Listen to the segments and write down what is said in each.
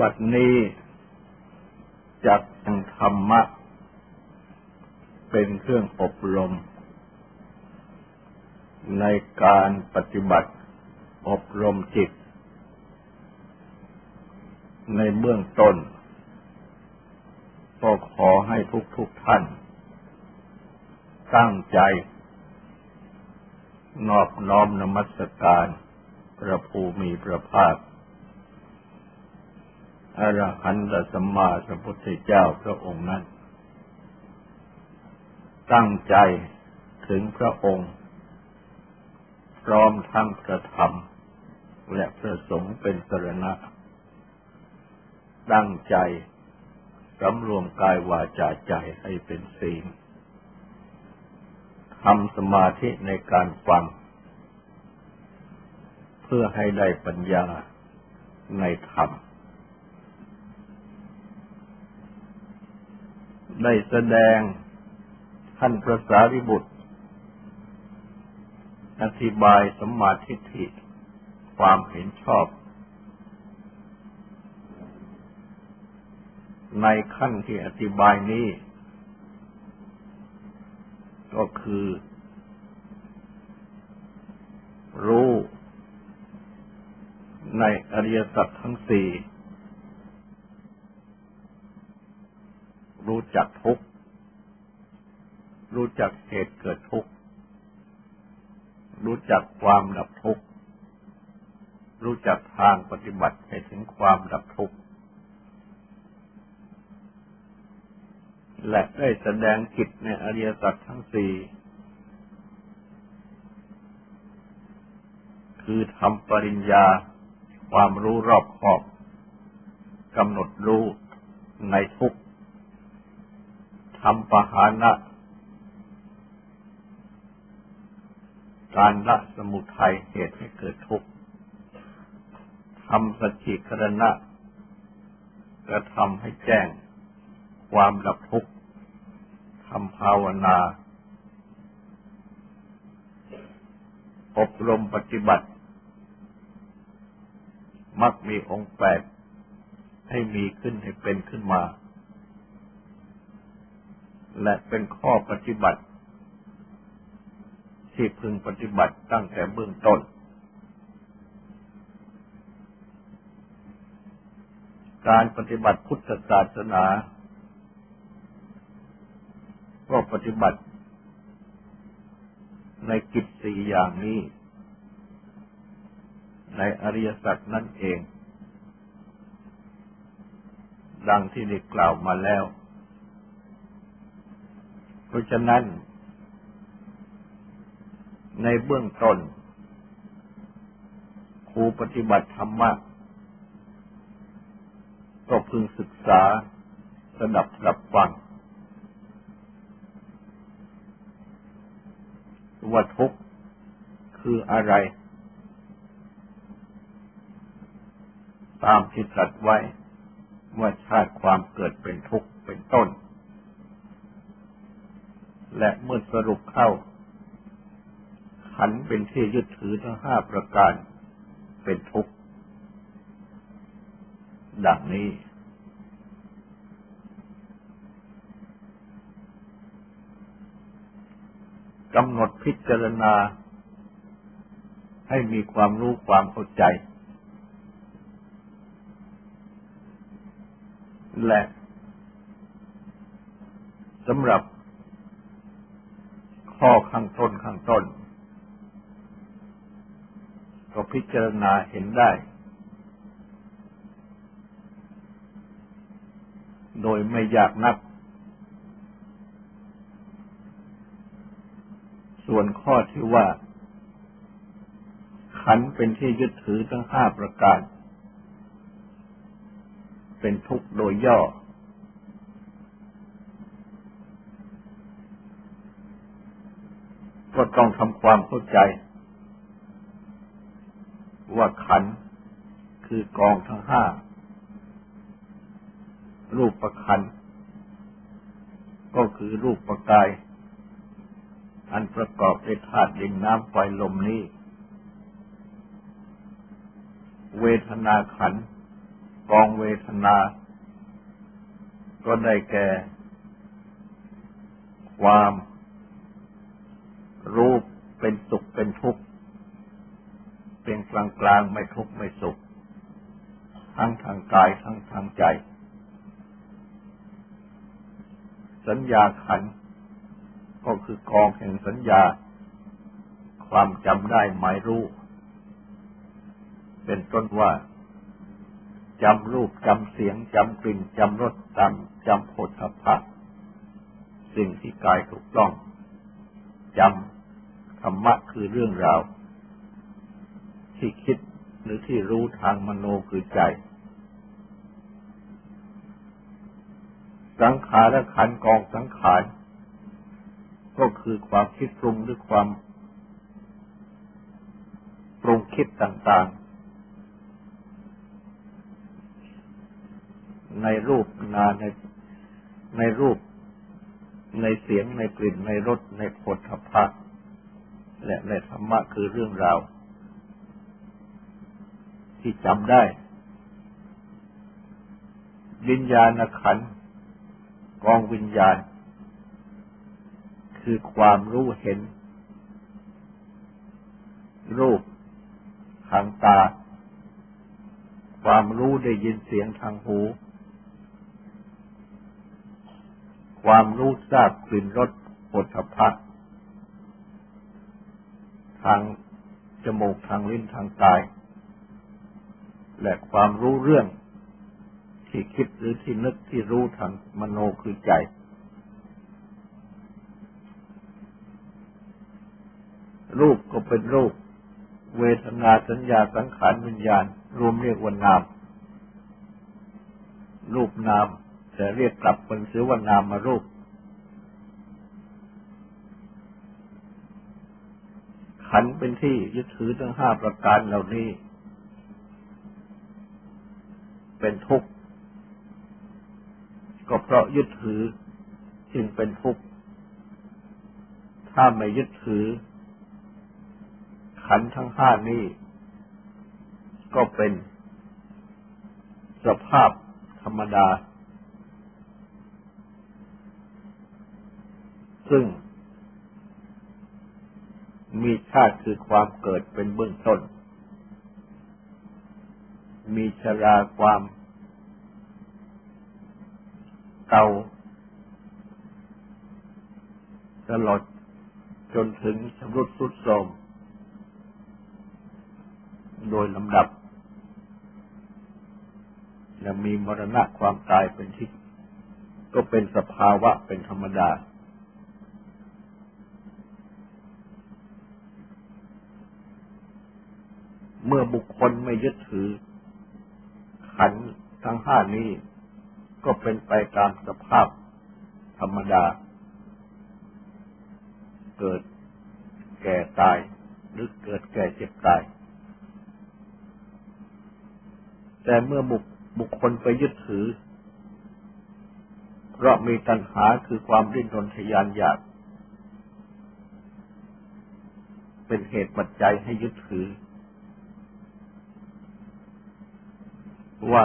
บัดนี้จักธรรมะ เป็นเครื่องอบรม ในการปฏิบัติอบรมจิต ในเบื้องต้น ก็ขอให้ทุกทุกท่าน ตั้งใจ นอบน้อมนมัสการ พระภูมิพระภาค อรหันตสัมมาสัมพุทธเจ้าพระองค์นั้น ตั้งใจถึงพระองค์ พร้อมทั้งพระธรรมและพระสงฆ์เป็นสรณะ ตั้งใจสำรวมกายวาจาใจให้เป็นศีลทำสมาธิในการฟัง เพื่อให้ได้ปัญญาในธรรม ได้แสดงท่านพระสารีบุตร อธิบายสมาธิิความเห็นชอบ ในขั้นที่อธิบายนี้ ก็คือ รู้ในอริยสัจทั้งสี่ รู้จักทุกข์รู้จักเหตุเกิดทุกข์รู้จักความดับทุกข์รู้จักทางปฏิบัติให้ถึงความดับทุกข์และได้แสดงกิจในอริยสัจทั้งสี่คือทำปริญญาความรู้รอบขอบกำหนดรู้ในทุก ทำปหานะ การละสมุทัยเหตุให้เกิดทุกข์ทำสจิกรณะกระทำให้แจ้งความดับทุกข์ทำภาวนา อบรมปฏิบัติ มักมีองค์แปดให้มีขึ้นให้เป็นขึ้นมา และเป็นข้อปฏิบัติ ที่พึงปฏิบัติตั้งแต่เบื้องต้น การปฏิบัติพุทธศาสนา ก็ปฏิบัติ ในกิจสี่อย่างนี้ ในอริยสัจนั่นเอง ดังที่ได้กล่าวมาแล้ว ราะฉะนั้น ในเบื้องต้นครูปฏิบัติธรรมะก็พึงศึกษาสดับรับฟังว่าทุกข์คืออะไร ตามที่ตรัสไว้ว่าชาติความเกิดเป็นทุกข์เป็นต้น และเมื่อสรุปเข้า ขันเป็นที่ยึดถือทั้งห้าประการเป็นทุกข์ ดังนี้ กำหนดพิจารณา ให้มีความรู้ความเข้าใจ และสำหรับ ข้อข้างต้นข้างต้น ก็พิจารณาเห็นได้ โดยไม่ยากนัก ส่วนข้อที่ว่า ขันเป็นที่ยึดถือทั้งห้าประการ เป็นทุกข์โดยย่อ ก็ต้องทำความเข้าใจ ว่าขันคือกองทั้งห้า รูปประคันก็คือรูปประกาย อันประกอบด้วยธาตุดินน้ำไฟลมนี้ เวทนาขันกองเวทนา ก็ได้แก่ ความ รูปเป็นสุขเป็นทุกข์เป็นกลางกลางไม่ทุกข์ไม่สุข ทั้งทางกายทั้งทางใจ สัญญาขันก็คือกองแห่งสัญญา ความจำได้หมายรู้ เป็นต้นว่าจำรูปจำเสียงจำกลิ่นจำรสจำจำโผฏฐัพพะสิ่งที่กายถูกต้องจำ ธรรมะคือเรื่องราว ที่คิดหรือที่รู้ทางมโนคือใจ สังขารและขันกองสังขาร ก็คือความคิดปรุงหรือความปรุงคิดต่างๆ ในรูปนาในในรูป ในเสียงในกลิ่นในรสในผฏฐัพพะ และในธรรมะคือเรื่องราว ที่จำได้ วิญญาณขัน กองวิญญาณ คือความรู้เห็น รูป ทางตา ความรู้ได้ยินเสียงทางหู ความรู้ทราบกลิ่นรสปุถะพั ทางจมูกทางลิ้นทางกาย และความรู้เรื่องที่คิดหรือที่นึกที่รู้ทางมโนคือใจ รูปก็เป็นรูป เวทนาสัญญาสังขารวิญญาณ รวมเรียกว่านาม รูปนาม แต่เรียกกลับเป็นซื้อว่านามมารูป ขันเป็นที่ยึดถือทั้งห้าประการเหล่านี้ เป็นทุกข์ ก็เพราะยึดถือจึงเป็นทุกข์ ถ้าไม่ยึดถือ ขันทั้งห้านี้ ก็เป็นสภาพธรรมดา ซึ่ง มีชาติคือความเกิดเป็นเบื้องต้น มีชราความเก่าตลอดจนถึงชำรุดสุดโทรมโดยลำดับ และมีมรณะความตายเป็นที่ ก็เป็นสภาวะเป็นธรรมดา เมื่อบุคคลไม่ยึดถือ ขันทั้งห้านี้ ก็เป็นไปตามสภาพธรรมดา เกิดแก่ตาย หรือเกิดแก่เจ็บตาย แต่เมื่อบุคบุคคลไปยึดถือ เพราะมีตัณหาคือความริ้นรนทยานอยาก เป็นเหตุปัจจัยให้ยึดถือ ว่า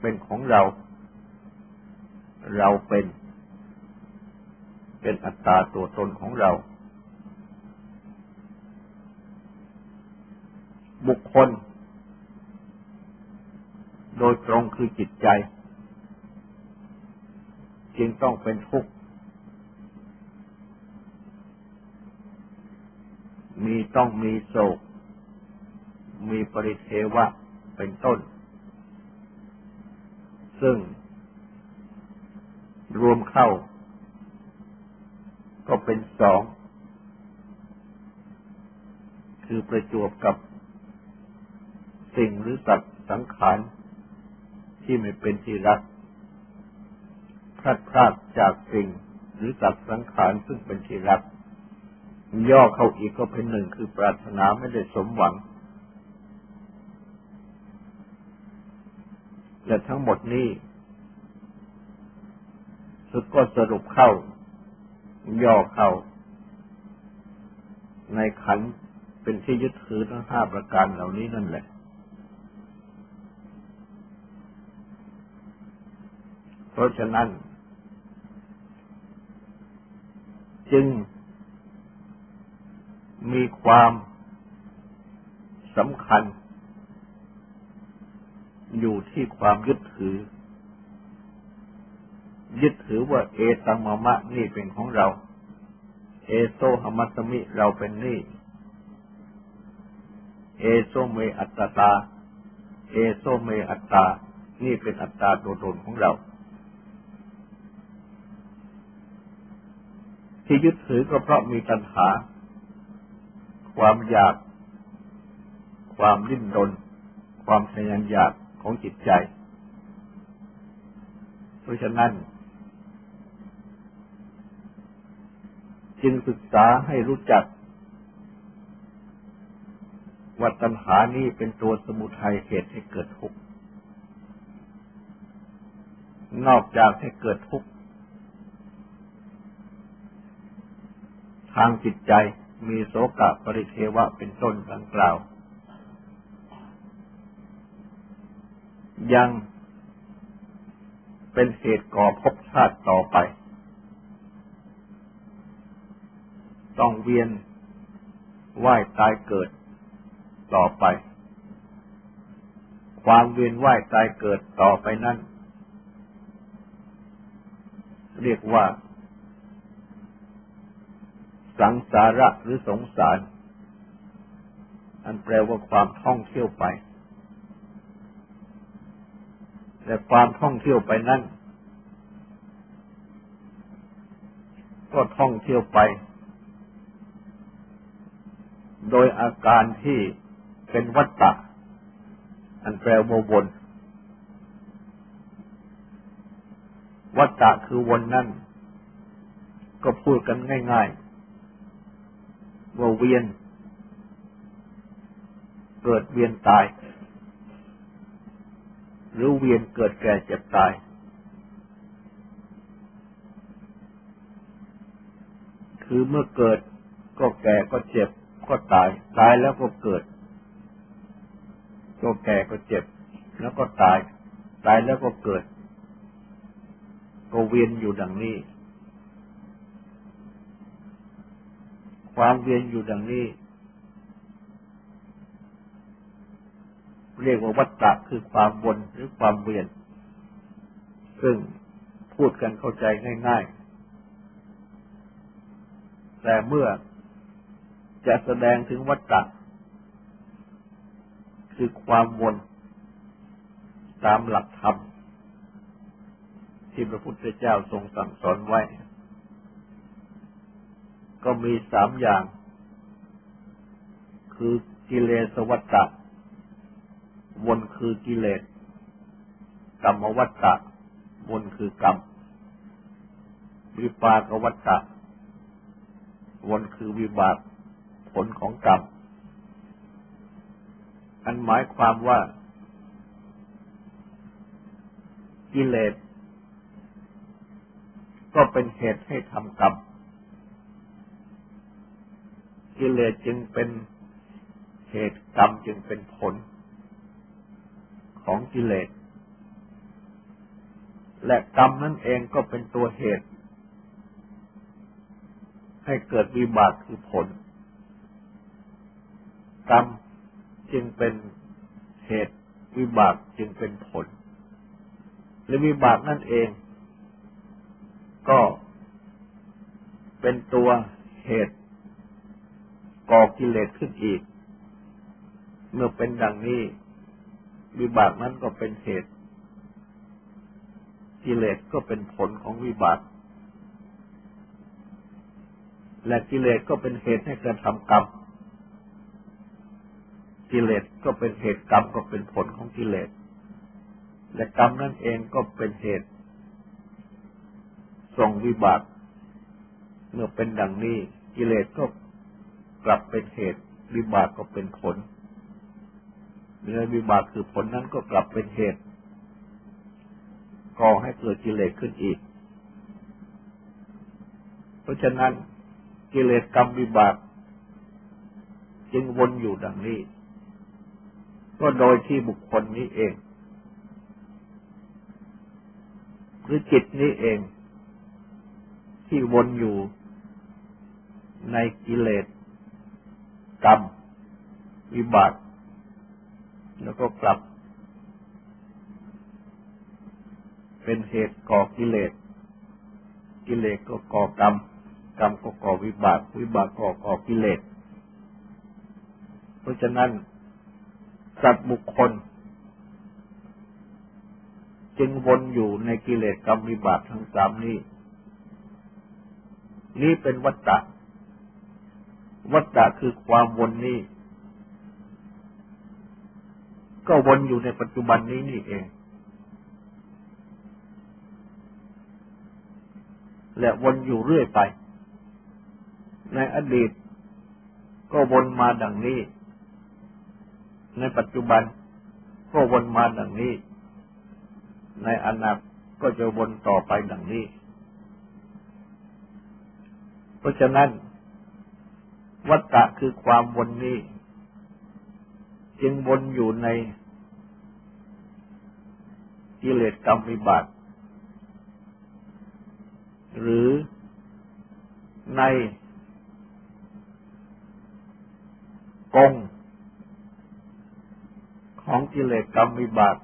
เป็นของเรา เราเป็น เป็นอัตตาตัวตนของเรา บุคคล โดยตรงคือจิตใจ จึงต้องเป็นทุกข์ มีต้องมีโศก มีปริเทวะเป็นต้น ซึ่งรวมเข้า ก็เป็นสอง คือประจวบกับสิ่งหรือสัตว์สังขารที่ไม่เป็นที่รักพลาดพลาดจากสิ่งหรือสัตว์สังขารซึ่งเป็นที่รักย่อเข้าอีกก็เป็นหนึ่งคือปรารถนาไม่ได้สมหวัง แต่ทั้งหมดนี้สุดก็สรุปเข้า ย่อเข้า ในขันเป็นที่ยึดถือทั้งห้าประการเหล่านี้นั่นแหละ เพราะฉะนั้น จึงมีความสำคัญ อยู่ที่ความยึดถือ ยึดถือว่าเอตังมะมะนี่เป็นของเรา เอโซหมัสมิเราเป็นนี่ เอโซเมอัตตา เอโซเมอัตตา นี่เป็นอัตตาตัวตนของเรา ที่ยึดถือก็เพราะมีตัณหา ความอยาก ความริ้นรนความทยานอยาก ของจิตใจ เพราะฉะนั้น จึงศึกษาให้รู้จักว่าตัณหานี้เป็นตัวสมุทัยเหตุให้เกิดทุกข์ นอกจากให้เกิดทุกข์ทางจิตใจมีโสกะปริเทวะเป็นต้นดังกล่าว ยังเป็นเหตุก่อภพชาติต่อไป ต้องเวียนว่ายตายเกิดต่อไป ความเวียนว่ายตายเกิดต่อไปนั้น เรียกว่า สังสาระหรือสงสาร อันแปลว่าความท่องเที่ยวไป แต่ความท่องเที่ยวไปนั้นก็ท่องเที่ยวไป โดยอาการที่เป็นวัตตะ อันแปลว่าวน วัตตะคือวนนั่น ก็พูดกันง่ายๆว่าเวียน เกิดเวียนตาย หรือเวียนเกิดแก่เจ็บตาย คือเมื่อเกิดก็แก่ก็เจ็บก็ตาย ตายแล้วก็เกิด ก็แก่ก็เจ็บ แล้วก็ตาย ตายแล้วก็เกิด ก็เวียนอยู่ดังนี้ ความเวียนอยู่ดังนี้ เรียกว่าวัฏฏะคือความวนหรือความเวียน ซึ่งพูดกันเข้าใจง่ายๆ แต่เมื่อจะแสดงถึงวัฏฏะคือความวนตามหลักธรรมที่พระพุทธเจ้าทรงสั่งสอนไว้ ก็มีสามอย่าง คือกิเลสวัฏฏะ วนคือกิเลส กรรมวัฏฏะวนคือกรรม วิปากวัฏฏะวนคือวิบากผลของกรรม อันหมายความว่า กิเลส ก็เป็นเหตุให้ทำกรรม กิเลสจึงเป็นเหตุกรรมจึงเป็นผล ของกิเลส และกรรมนั่นเองก็เป็นตัวเหตุ ให้เกิดวิบากคือผล กรรมจึงเป็นเหตุวิบากจึงเป็นผล และวิบากนั่นเอง ก็เป็นตัวเหตุก่อกิเลสขึ้นอีก เมื่อเป็นดังนี้ วิบากนั้นก็เป็นเหตุ กิเลสก็เป็นผลของวิบาก และกิเลสก็เป็นเหตุให้เกิดทำกรรม กิเลสก็เป็นเหตุกรรมก็เป็นผลของกิเลส และกรรมนั่นเองก็เป็นเหตุ ส่งวิบาก เมื่อเป็นดังนี้ กิเลสก็กลับเป็นเหตุ วิบากก็เป็นผล เนื้อวิบากคือผลนั้นก็กลับเป็นเหตุก่อให้เกิดกิเลสขึ้นอีก เพราะฉะนั้นกิเลสกรรมวิบาก จึงวนอยู่ดังนี้ ก็โดยที่บุคคลนี้เอง หรือจิตนี้เอง ที่วนอยู่ในกิเลสกรรมวิบาก แล้วก็กลับ เป็นเหตุก่อกิเลส กิเลสก็ก่อกรรม กรรมก็ก่อวิบาก วิบากก็ก่อกิเลส เพราะฉะนั้น สัตว์บุคคล จึงวนอยู่ในกิเลสกรรมวิบากทั้งสามนี้ นี่เป็นวัฏฏะวัฏฏะคือความวนนี้ ก็วนอยู่ในปัจจุบันนี้นี่เอง และวนอยู่เรื่อยไป ในอดีต ก็วนมาดังนี้ ในปัจจุบัน ก็วนมาดังนี้ ในอนาคตก็จะวนต่อไปดังนี้ เพราะฉะนั้น วัฏฏะคือความวนนี้ จึงวนอยู่ในกิเลสกรรมวิบากหรือในกงของกิเลสกรรมวิบาก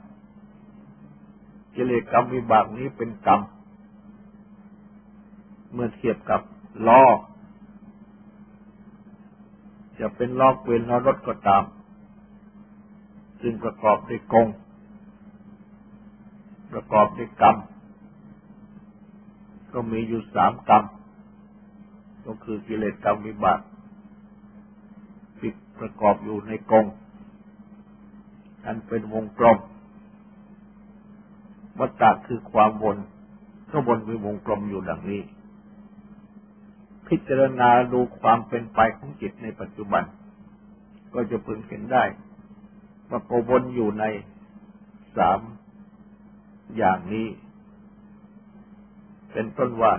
กิเลสกรรมวิบากนี้เป็นกรรม เมื่อเทียบกับล้อ จะเป็นล้อเกวียนล้อรถก็ตาม ซึ่งประกอบด้วยกง ประกอบด้วยกรรม ก็มีอยู่สามกรรม ก็คือกิเลสกรรมวิบากติดประกอบอยู่ในกง อันเป็นวงกลมวัฏฏะคือความวนก็วนเป็นวงกลมอยู่ดังนี้ พิจารณาดูความเป็นไปของจิตในปัจจุบัน ก็จะพึงเห็นได้ ว่าโกวนอยู่ในสามอย่างนี้ เป็นต้นว่า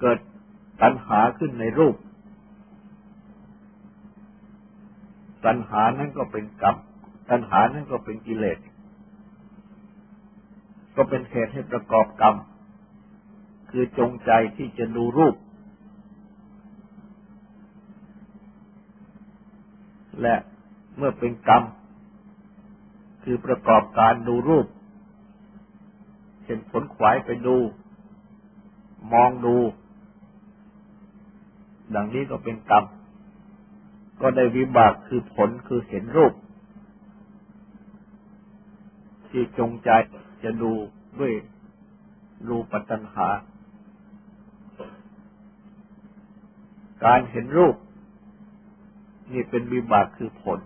เกิดตัณหาขึ้นในรูป ตัณหานั้นก็เป็นกรรมตัณหานั้นก็เป็นกิเลส ก็เป็นเหตุให้ประกอบกรรม คือจงใจที่จะดูรูป และเมื่อเป็นกรรม คือประกอบการดูรูป เช่นผลขวายไปดู มองดู ดังนี้ก็เป็นกรรม ก็ได้วิบากคือผลคือเห็นรูป ที่จงใจจะดูด้วยรูปปัตนหา การเห็นรูป นี่เป็นวิบากคือผล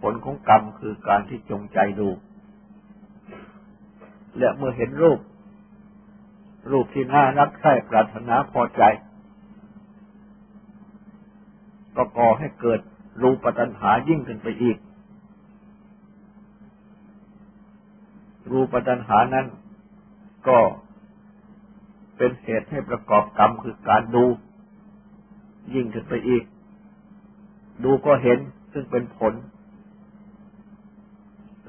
ผลของกรรมคือการที่จงใจดู และเมื่อเห็นรูป รูปที่น่ารักใคร่ปรารถนาพอใจ ก็ก่อให้เกิดรูปปัญหายิ่งขึ้นไปอีก รูปปัญหานั้นก็เป็นเหตุให้ประกอบกรรมคือการดู ยิ่งขึ้นไปอีก ดูก็เห็นซึ่งเป็นผล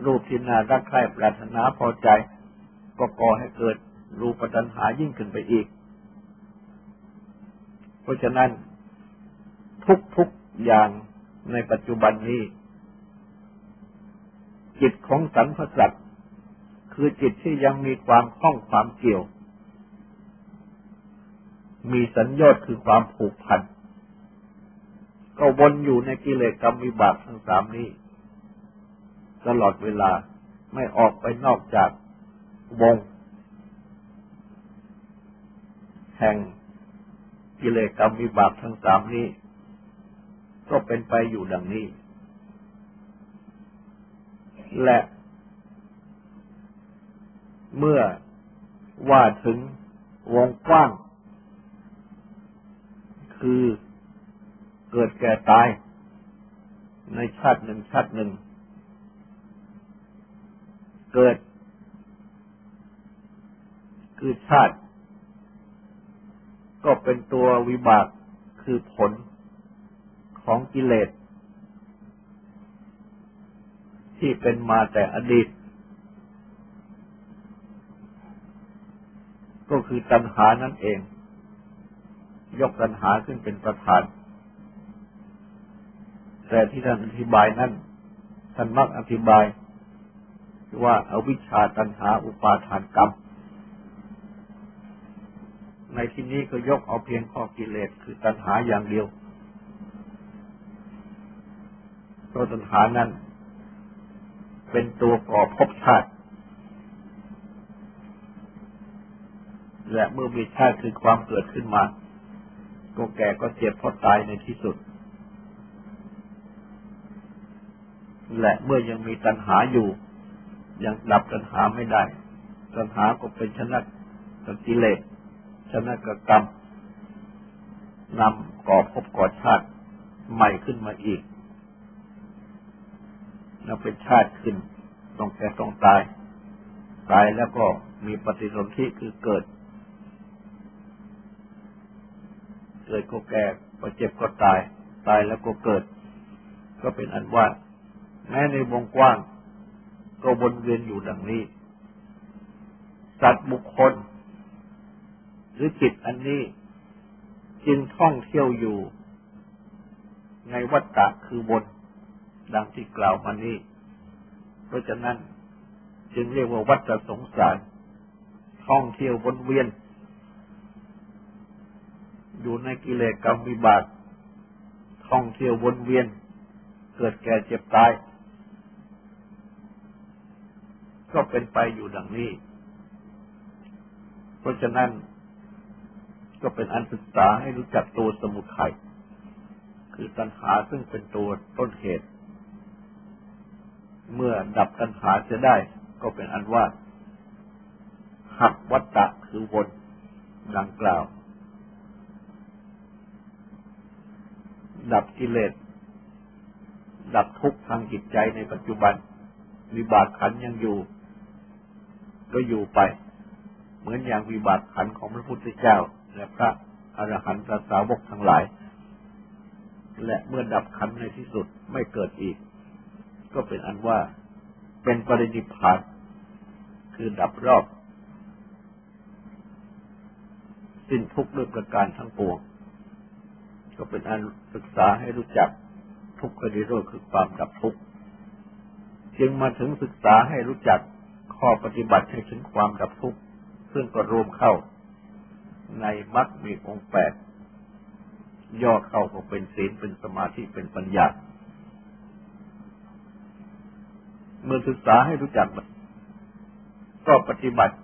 รูปที่น่ารักใคร่ปรารถนาพอใจ ก็ก่อให้เกิดรูปปัญหายิ่งขึ้นไปอีก เพราะฉะนั้น ทุกๆอย่างในปัจจุบันนี้ จิตของสรรพสัตว์คือจิตที่ยังมีความคล้องความเกี่ยว มีสัญญาคือความผูกพัน ก็วนอยู่ในกิเลสกรรมวิบากทั้งสามนี้ ตลอดเวลาไม่ออกไปนอกจากวง แห่งกิเลสกรรมวิบากทั้งสามนี้ ก็เป็นไปอยู่ดังนี้ และเมื่อว่าถึงวงกว้าง คือ เกิดแก่ตาย ในชาติหนึ่งชาติหนึ่ง เกิด คือชาติ ก็เป็นตัววิบากคือผลของกิเลส ที่เป็นมาแต่อดีต ก็คือตัณหานั่นเอง ยกตัณหาขึ้นเป็นประธาน แต่ที่ท่านอธิบายนั้นท่านมักอธิบายว่าอาวิชชาตัณหาอุปาทานกรรม ในที่นี้ก็ยกเอาเพียงข้อกิเลสคือตัณหาอย่างเดียวเพราะตัณหานั้น เป็นตัวก่อภพชาติ และเมื่อมีชาติคือความเกิดขึ้นมา ก็แก่ก็เจ็บพอตายในที่สุด และเมื่อยังมีตัณหาอยู่ ยังดับตัณหาไม่ได้ ตัณหาก็เป็นชนะกับกิเลสชนะกับกรรมนำก่อภพก่อชาติใหม่ขึ้นมาอีกแล้วเป็นชาติขึ้น ต้องแก่ต้องตาย ตายแล้วก็มีปฏิสนธิคือเกิด เกิดก็แก่ก็เจ็บก็ตาย ตายแล้วก็เกิด ก็เป็นอันว่า แม้ในวงกว้าง ก็วนเวียนอยู่ดังนี้ สัตว์บุคคล หรือจิตอันนี้ จึงท่องเที่ยวอยู่ ในวัฏฏะคือวนดังที่กล่าวมานี้ เพราะฉะนั้นจึงเรียกว่าวัฏสงสาร ท่องเที่ยววนเวียน อยู่ในกิเลสกรรมวิบากท่องเที่ยววนเวียน เกิดแก่เจ็บตาย ก็เป็นไปอยู่ดังนี้ เพราะฉะนั้น ก็เป็นอันศึกษาให้รู้จักตัวสมุทัยคือตัณหาซึ่งเป็นตัวต้นเหตุ เมื่อดับตัณหาจะได้ ก็เป็นอันว่า หักวัตตะคือวนดังกล่าว ดับกิเลสดับทุกข์ทางจิตใจในปัจจุบัน วิบากขันยังอยู่ ก็อยู่ไป เหมือนอย่างวิบากขันของพระพุทธเจ้า และพระอรหันตสาวกทั้งหลาย และเมื่อดับขันในที่สุดไม่เกิดอีก ก็เป็นอันว่าเป็นปรินิพพานคือดับรอบ สิ้นทุกข์ด้วยประการทั้งปวง ก็เป็นอันศึกษาให้รู้จักทุกขนิโรธคือความดับทุกข์จึงมาถึงศึกษาให้รู้จัก ข้อปฏิบัติให้ถึงความดับทุกข์ซึ่งก็รวมเข้า ในมรรคมีองค์แปดย่อเข้าก็เป็นศีลเป็นสมาธิเป็นปัญญาเมื่อศึกษาให้รู้จักก็ปฏิบัติ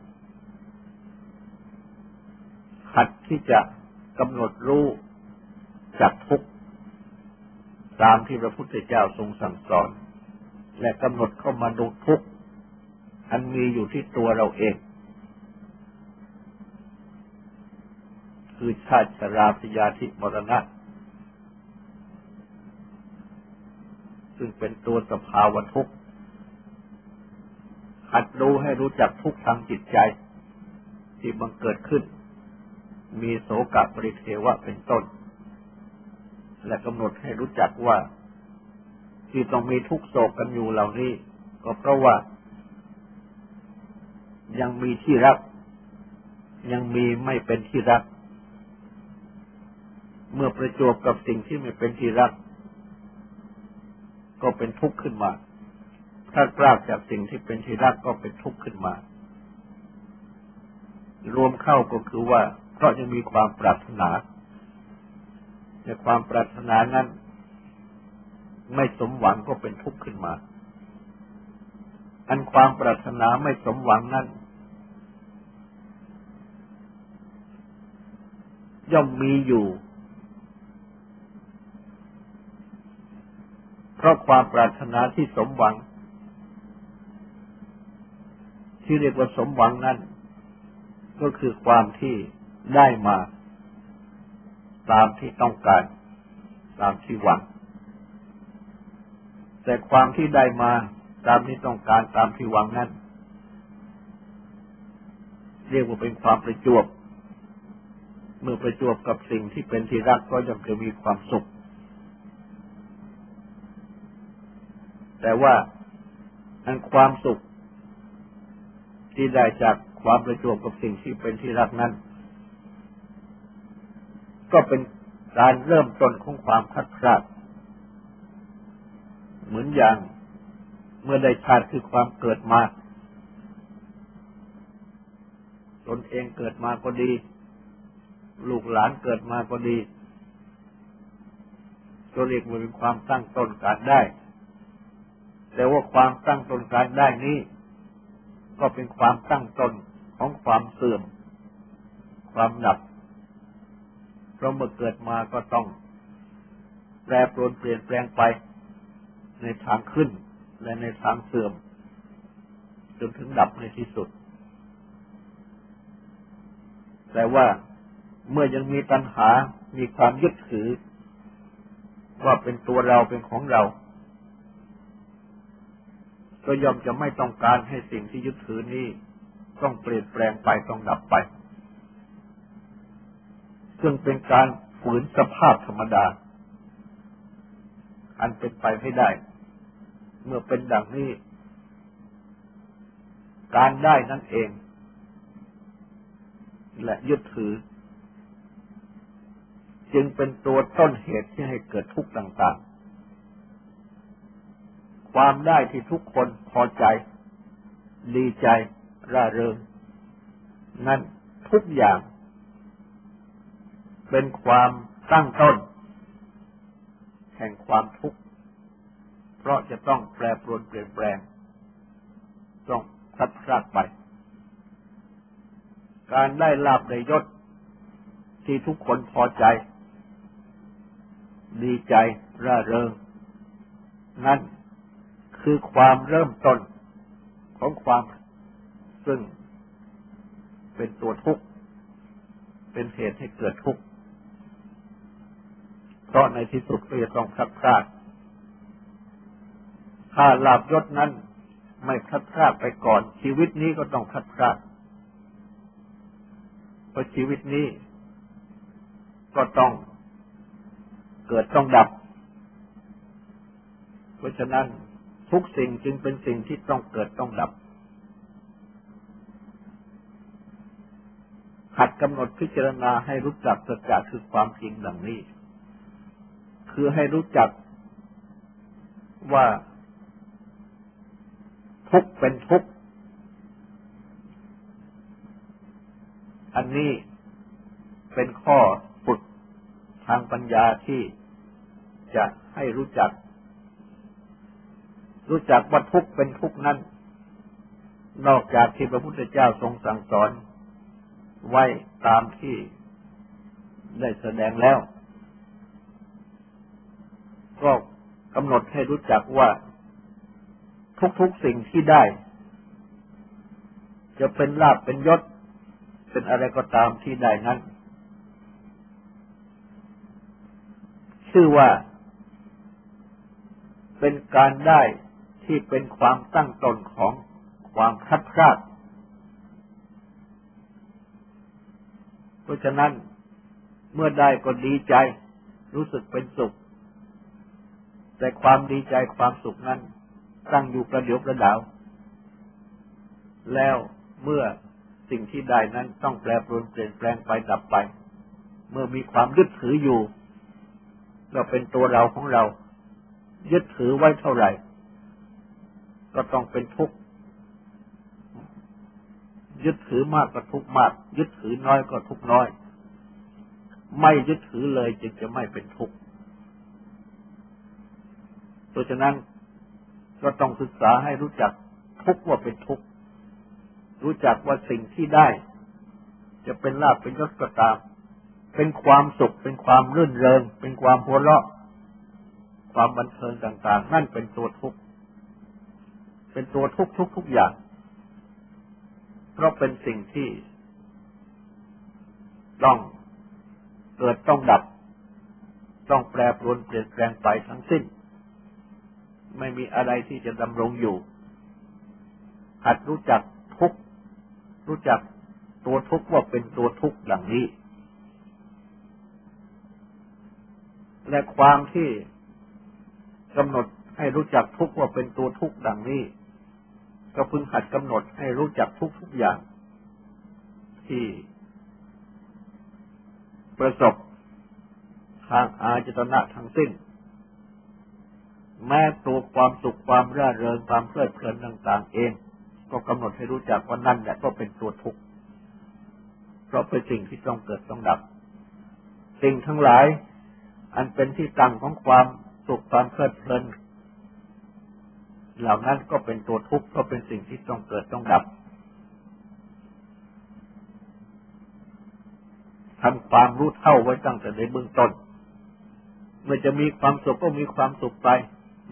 หัดที่จะกำหนดรู้จักทุกตามที่พระพุทธเจ้าทรงสั่งสอน และกำหนดเข้ามาดูทุก อันมีอยู่ที่ตัวเราเอง คือชาติชราพยาธิมรณะ ซึ่งเป็นตัวสภาวะทุกข์หัดดูให้รู้จักทุกทางจิตใจ ที่บังเกิดขึ้น มีโสกปริเทวะเป็นต้น และกำหนดให้รู้จักว่า ที่ต้องมีทุกโศกกันอยู่เหล่านี้ ก็เพราะว่า ยังมีที่รัก ยังมีไม่เป็นที่รัก เมื่อประจวบกับสิ่งที่ไม่เป็นที่รัก ก็เป็นทุกข์ขึ้นมาถ้ากล้าจากสิ่งที่เป็นที่รักก็เป็นทุกข์ขึ้นมา รวมเข้าก็คือว่า เพราะยังมีความปรารถนาแต่ความปรารถนานั้น ไม่สมหวังก็เป็นทุกข์ขึ้นมา อันความปรารถนาไม่สมหวังนั้น ย่อมมีอยู่ เพราะความปรารถนาที่สมหวัง ที่เรียกว่าสมหวังนั้น ก็คือความที่ได้มา ตามที่ต้องการ ตามที่หวัง แต่ความที่ได้มาตามที่ต้องการตามที่หวังนั้น เรียกว่าเป็นความประจวบ เมื่อประจวบกับสิ่งที่เป็นที่รักก็ย่อมจะมีความสุข แต่ว่าอันความสุข ที่ได้จากความประจวบกับสิ่งที่เป็นที่รักนั้น ก็เป็นการเริ่มต้นของความพัดพลาดเหมือนอย่างเมื่อได้ชาติคือความเกิดมา ตนเองเกิดมาก็ดี ลูกหลานเกิดมาก็ดีก็เรียกว่าเป็นความตั้งต้นการได้ แต่ว่าความตั้งต้นการได้นี้ ก็เป็นความตั้งต้นของความเสื่อม ความดับ เพราะเมื่อเกิดมาก็ต้อง แปรปรวนเปลี่ยนแปลงไป ในทางขึ้นและในทางเสื่อม จนถึงดับในที่สุด แต่ว่า เมื่อยังมีตัณหา มีความยึดถือ ว่าเป็นตัวเราเป็นของเรา ก็ย่อมจะไม่ต้องการให้สิ่งที่ยึดถือนี้ ต้องเปลี่ยนแปลงไปต้องดับไป ซึ่งเป็นการฝืนสภาพธรรมดา อันเป็นไปไม่ได้ เมื่อเป็นดังนี้ การได้นั่นเอง และยึดถือ จึงเป็นตัวต้นเหตุที่ให้เกิดทุกข์ต่าง ๆ ความได้ที่ทุกคนพอใจ ดีใจ ร่าเริง นั่นทุกอย่าง เป็นความตั้งต้น แห่งความทุกข์ เพราะจะต้องแปรปรวนเปลี่ยนแปลง ต้องพัดพลาดไป การได้ลาบในยศที่ทุกคนพอใจ ดีใจร่าเริง นั่นคือความเริ่มต้นของความซึ่งเป็นตัวทุกข์ เป็นเหตุให้เกิดทุกข์ เพราะในที่สุดก็จะต้องพลัดพรากถ้าลาบยศนั้นไม่พลัดพรากไปก่อน ชีวิตนี้ก็ต้องพลัดพรากเพราะชีวิตนี้ก็ต้อง เกิดต้องดับ เพราะฉะนั้นทุกสิ่งจึงเป็นสิ่งที่ต้องเกิดต้องดับ หัดกำหนดพิจารณาให้รู้จักสัจจะคือความจริงดังนี้ คือให้รู้จักว่าทุกเป็นทุก อันนี้เป็นข้อฝึกทางปัญญาที่ จะให้รู้จัก รู้จักว่าทุกเป็นทุกนั้น นอกจากที่พระพุทธเจ้าทรงสั่งสอน ไว้ตามที่ได้แสดงแล้ว ก็กำหนดให้รู้จักว่า ทุกๆสิ่งที่ได้ จะเป็นลาบเป็นยศ เป็นอะไรก็ตามที่ได้นั้น ชื่อว่า เป็นการได้ที่เป็นความตั้งตนของความพัดพลาด เพราะฉะนั้นเมื่อได้ก็ดีใจ รู้สึกเป็นสุข แต่ความดีใจความสุขนั้น ตั้งอยู่ประเดี๋ยวประดาว แล้วเมื่อสิ่งที่ได้นั้นต้องแปรปรวนเปลี่ยนแปลงไปดับไป เมื่อมีความยึดถืออยู่ ก็เป็นตัวเราของเรา ยึดถือไว้เท่าไหร่ ก็ต้องเป็นทุกข์ยึดถือมากก็ทุกข์มาก ยึดถือน้อยก็ทุกข์น้อย ไม่ยึดถือเลยจึงจะไม่เป็นทุกข์เพราะฉะนั้นก็ต้องศึกษาให้รู้จักทุกข์ว่าเป็นทุกข์รู้จักว่าสิ่งที่ได้ จะเป็นลาภเป็นยศก็ตาม เป็นความสุข เป็นความรื่นเริง เป็นความหัวเราะ ความบันเทิงต่าง ๆ นั่นเป็นตัวทุกข์ เป็นตัวทุกข์ทุกทุกอย่าง เพราะเป็นสิ่งที่ ต้องเกิดต้องดับ ต้องแปรปรวนเปลี่ยนแปลงไปทั้งสิ้น ไม่มีอะไรที่จะดำรงอยู่ หัดรู้จักทุกรู้จักตัวทุกข์ว่าเป็นตัวทุกข์ดังนี้ และความที่ กำหนดให้รู้จักทุกว่าเป็นตัวทุกดังนี้ ก็พึงหัดกำหนดให้รู้จักทุกทุกอย่าง ที่ ประสบทางอาจตนะทั้งสิ้น แม้ตัวความสุขความร่าเริงความเพลิดเพลินต่างๆ เอง ก็กำหนดให้รู้จักว่านั่นแหละก็เป็นตัวทุกข์เพราะเป็นสิ่งที่ต้องเกิดต้องดับ สิ่งทั้งหลาย อันเป็นที่ตั้งของความ สุขความเพลิดเพลินเหล่านั้นก็เป็นตัวทุกข์ก็เป็นสิ่งที่ต้องเกิดต้องดับทำความรู้เท่าไว้ตั้งแต่ในเบื้องต้น เมื่อจะมีความสุขก็มีความสุขไป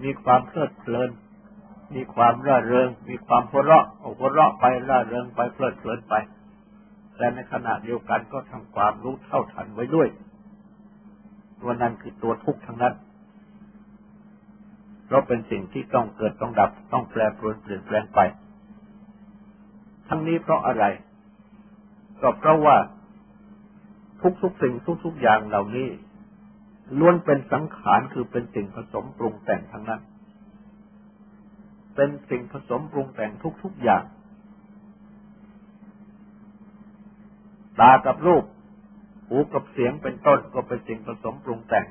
มีความเพลิดเพลิน มีความร่าเริง มีความหัวเราะหัวเราะไปร่าเริงไปเพลิดเพลินไปแต่ในขณะเดียวกันก็ทำความรู้เท่าทันไว้ด้วยตัวนั้นคือตัวทุกข์ทั้งนั้น เพราะเป็นสิ่งที่ต้องเกิดต้องดับ ต้องแปรปรวนเปลี่ยนแปลงไป ทั้งนี้เพราะอะไร ก็เพราะว่าทุกๆสิ่งทุกๆอย่างเหล่านี้ล้วนเป็นสังขารคือเป็นสิ่งผสมปรุงแต่งทั้งนั้น เป็นสิ่งผสมปรุงแต่งทุกๆอย่าง ตากับรูป หูกับเสียงเป็นต้นก็เป็นสิ่งผสมปรุงแต่ง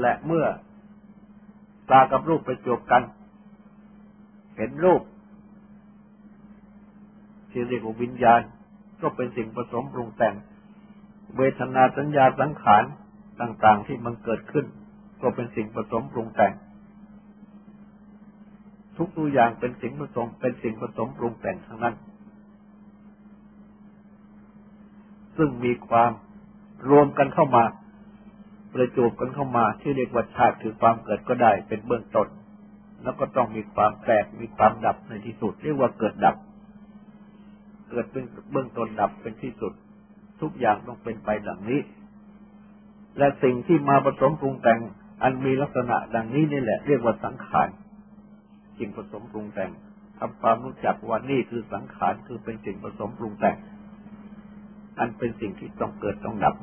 และเมื่อตากับรูปไปจบกัน เห็นรูปที่เรียกว่าวิญญาณ ก็เป็นสิ่งผสมปรุงแต่ง เวทนาสัญญาสังขารต่างๆ ที่มันเกิดขึ้น ก็เป็นสิ่งผสมปรุงแต่ง ทุกตัวอย่างเป็นสิ่งผสมเป็นสิ่งผสมปรุงแต่งทั้งนั้น ซึ่งมีความรวมกันเข้ามา ประจบกันเข้ามาที่เรียกว่าชาติคือความเกิดก็ได้เป็นเบื้องต้นแล้วก็ต้องมีความแตกมีความดับในที่สุด เรียกว่าเกิดดับ เกิดเป็นเบื้องต้นดับเป็นที่สุด ทุกอย่างต้องเป็นไปดังนี้ และสิ่งที่มาผสมปรุงแต่ง อันมีลักษณะดังนี้นี่แหละ เรียกว่าสังขารสิ่งผสมปรุงแต่งทำความรู้จักว่านี่คือสังขารคือเป็นสิ่งผสมปรุงแต่ง อันเป็นสิ่งที่ต้องเกิดต้องดับ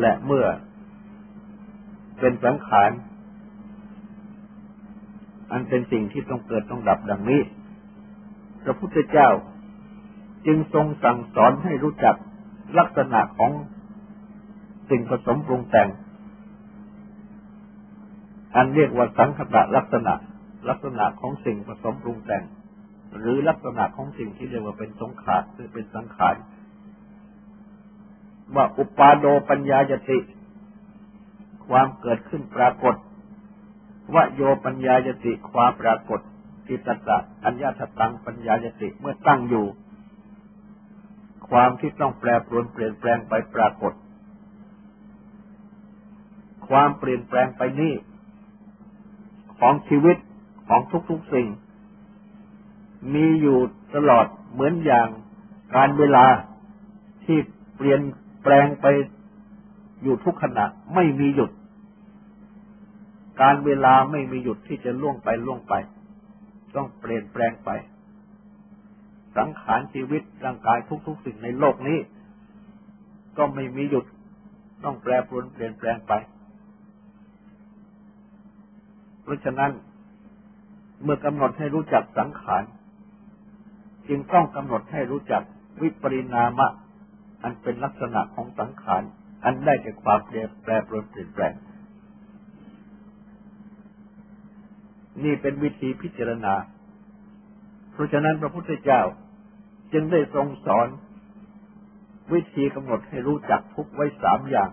และเมื่อเป็นสังขาร อันเป็นสิ่งที่ต้องเกิดต้องดับดังนี้ พระพุทธเจ้าจึงทรงสั่งสอนให้รู้จักลักษณะของสิ่งผสมปรุงแต่ง อันเรียกว่าสังคตะลักษณะ ลักษณะของสิ่งผสมปรุงแต่ง หรือลักษณะของสิ่งที่เรียกว่าเป็นสงขารหรือเป็นสังขาร ว่าอุปาโดปัญญายติ ความเกิดขึ้นปรากฏวโยปัญญายติความปรากฏกิตตะอัญญาตตังปัญญายติเมื่อตั้งอยู่ ความที่ต้องแปรปรวนเปลี่ยนแปลงไปปรากฏ ความเปลี่ยนแปลงไปนี้ของชีวิตของทุกๆสิ่ง มีอยู่ตลอดเหมือนอย่างการเวลาที่เปลี่ยน แปลงไปอยู่ทุกขณะไม่มีหยุด การเวลาไม่มีหยุดที่จะล่วงไปล่วงไป ต้องเปลี่ยนแปลงไป สังขารชีวิตร่างกายทุก ๆ สิ่งในโลกนี้ ก็ไม่มีหยุด ต้องแปรปรวนเปลี่ยนแปลงไป เพราะฉะนั้นเมื่อกำหนดให้รู้จักสังขาร จึงต้องกำหนดให้รู้จักวิปริณามะ อันเป็นลักษณะของสังขาร อันได้แก่ความเปลี่ยนแปรปรเปลี่ยนแปลง นี่เป็นวิธีพิจารณา เพราะฉะนั้นพระพุทธเจ้า จึงได้ทรงสอน วิธีกำหนดให้รู้จักทุกไว้สามอย่าง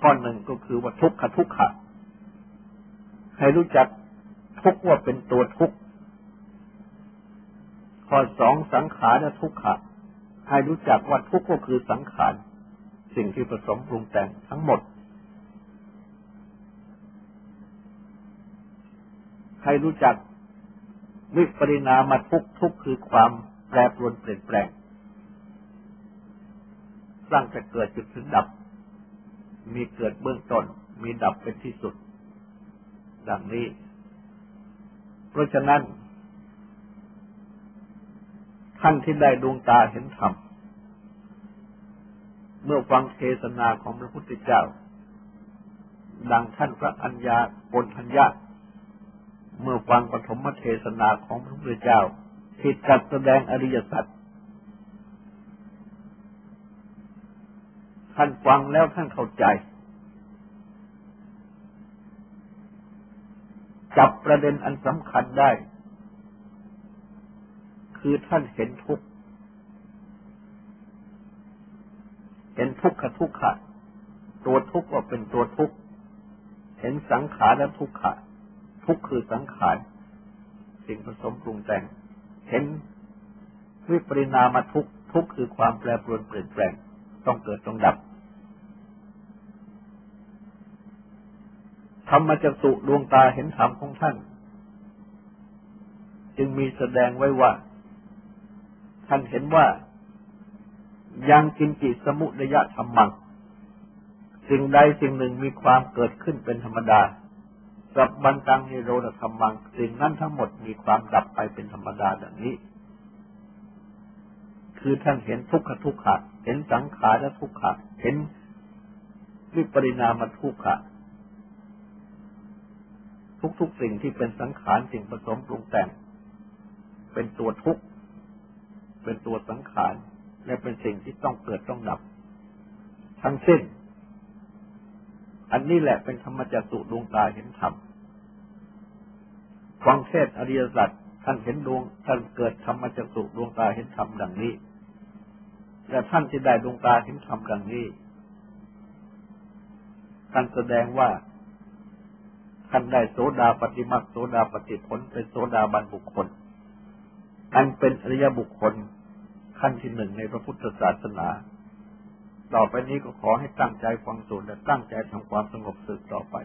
ข้อหนึ่งก็คือว่าทุกขทุกขะให้รู้จักทุกว่าเป็นตัวทุกข้อสองสังขารทุกขะ ให้รู้จักว่าทุกก็คือสังขาร สิ่งที่ผสมปรุงแต่งทั้งหมด ให้รู้จักวิปริณามาทุกทุกคือความแปรปรวนเปลี่ยนแปลงสร้างจะเกิดจุดถึงดับ มีเกิดเบื้องต้น มีดับเป็นที่สุด ดังนี้ เพราะฉะนั้น ท่านที่ได้ดวงตาเห็นธรรม เมื่อฟังเทศนาของพระพุทธเจ้า ดังท่านพระอัญญาปนทัญญาเมื่อฟังปฐมเทศนาของพระพุทธเจ้าที่จัดแสดงอริยสัจท่านฟังแล้วท่านเข้าใจ จับประเด็นอันสำคัญได้ คือท่านเห็นทุกข์เห็นทุกขทุกขะตัวทุกข์ว่าเป็นตัวทุกข์เห็นสังขารและทุกขะทุกข์คือสังขารสิ่งผสมปรุงแต่ง เห็นวิปริณามาทุกข์ทุกข์คือความแปรปรวนเปลี่ยนแปลง ต้องเกิดต้องดับธรรมจักสุดวงตาเห็นธรรมของท่าน จึงมีแสดงไว้ว่า ท่านเห็นว่ายังกินจิสมุทยธรรมัง สิ่งใดสิ่งหนึ่งมีความเกิดขึ้นเป็นธรรมดากับบันตังนิโรธธรรมัง สิ่งนั้นทั้งหมดมีความดับไปเป็นธรรมดาดังนี้ คือท่านเห็นทุกขทุกขะ เห็นสังขารและทุกขะ เห็นวิปริณามทุกขะ ทุกๆสิ่งที่เป็นสังขารสิ่งผสมปรุงแต่ง เป็นตัวทุกข์ เป็นตัวสังขาร และเป็นสิ่งที่ต้องเกิดต้องดับ ทั้งสิ้น อันนี้แหละเป็นธรรมจักสุดวงตาเห็นธรรมฟังเทศอริยสัจท่านเห็นดวงท่านเกิดธรรมจักสุดวงตาเห็นธรรมดังนี้ และท่านที่ได้ดวงตาเห็นธรรมดังนี้ท่านแสดงว่าท่านได้โสดาปฏิมาโสดาปฏิผลเป็นโสดาบันบุคคล อันเป็นอริยบุคคลขั้นที่หนึ่งในพระพุทธศาสนา ต่อไปนี้ก็ขอให้ตั้งใจฟังสูตรและตั้งใจทำความสงบสึกต่อไป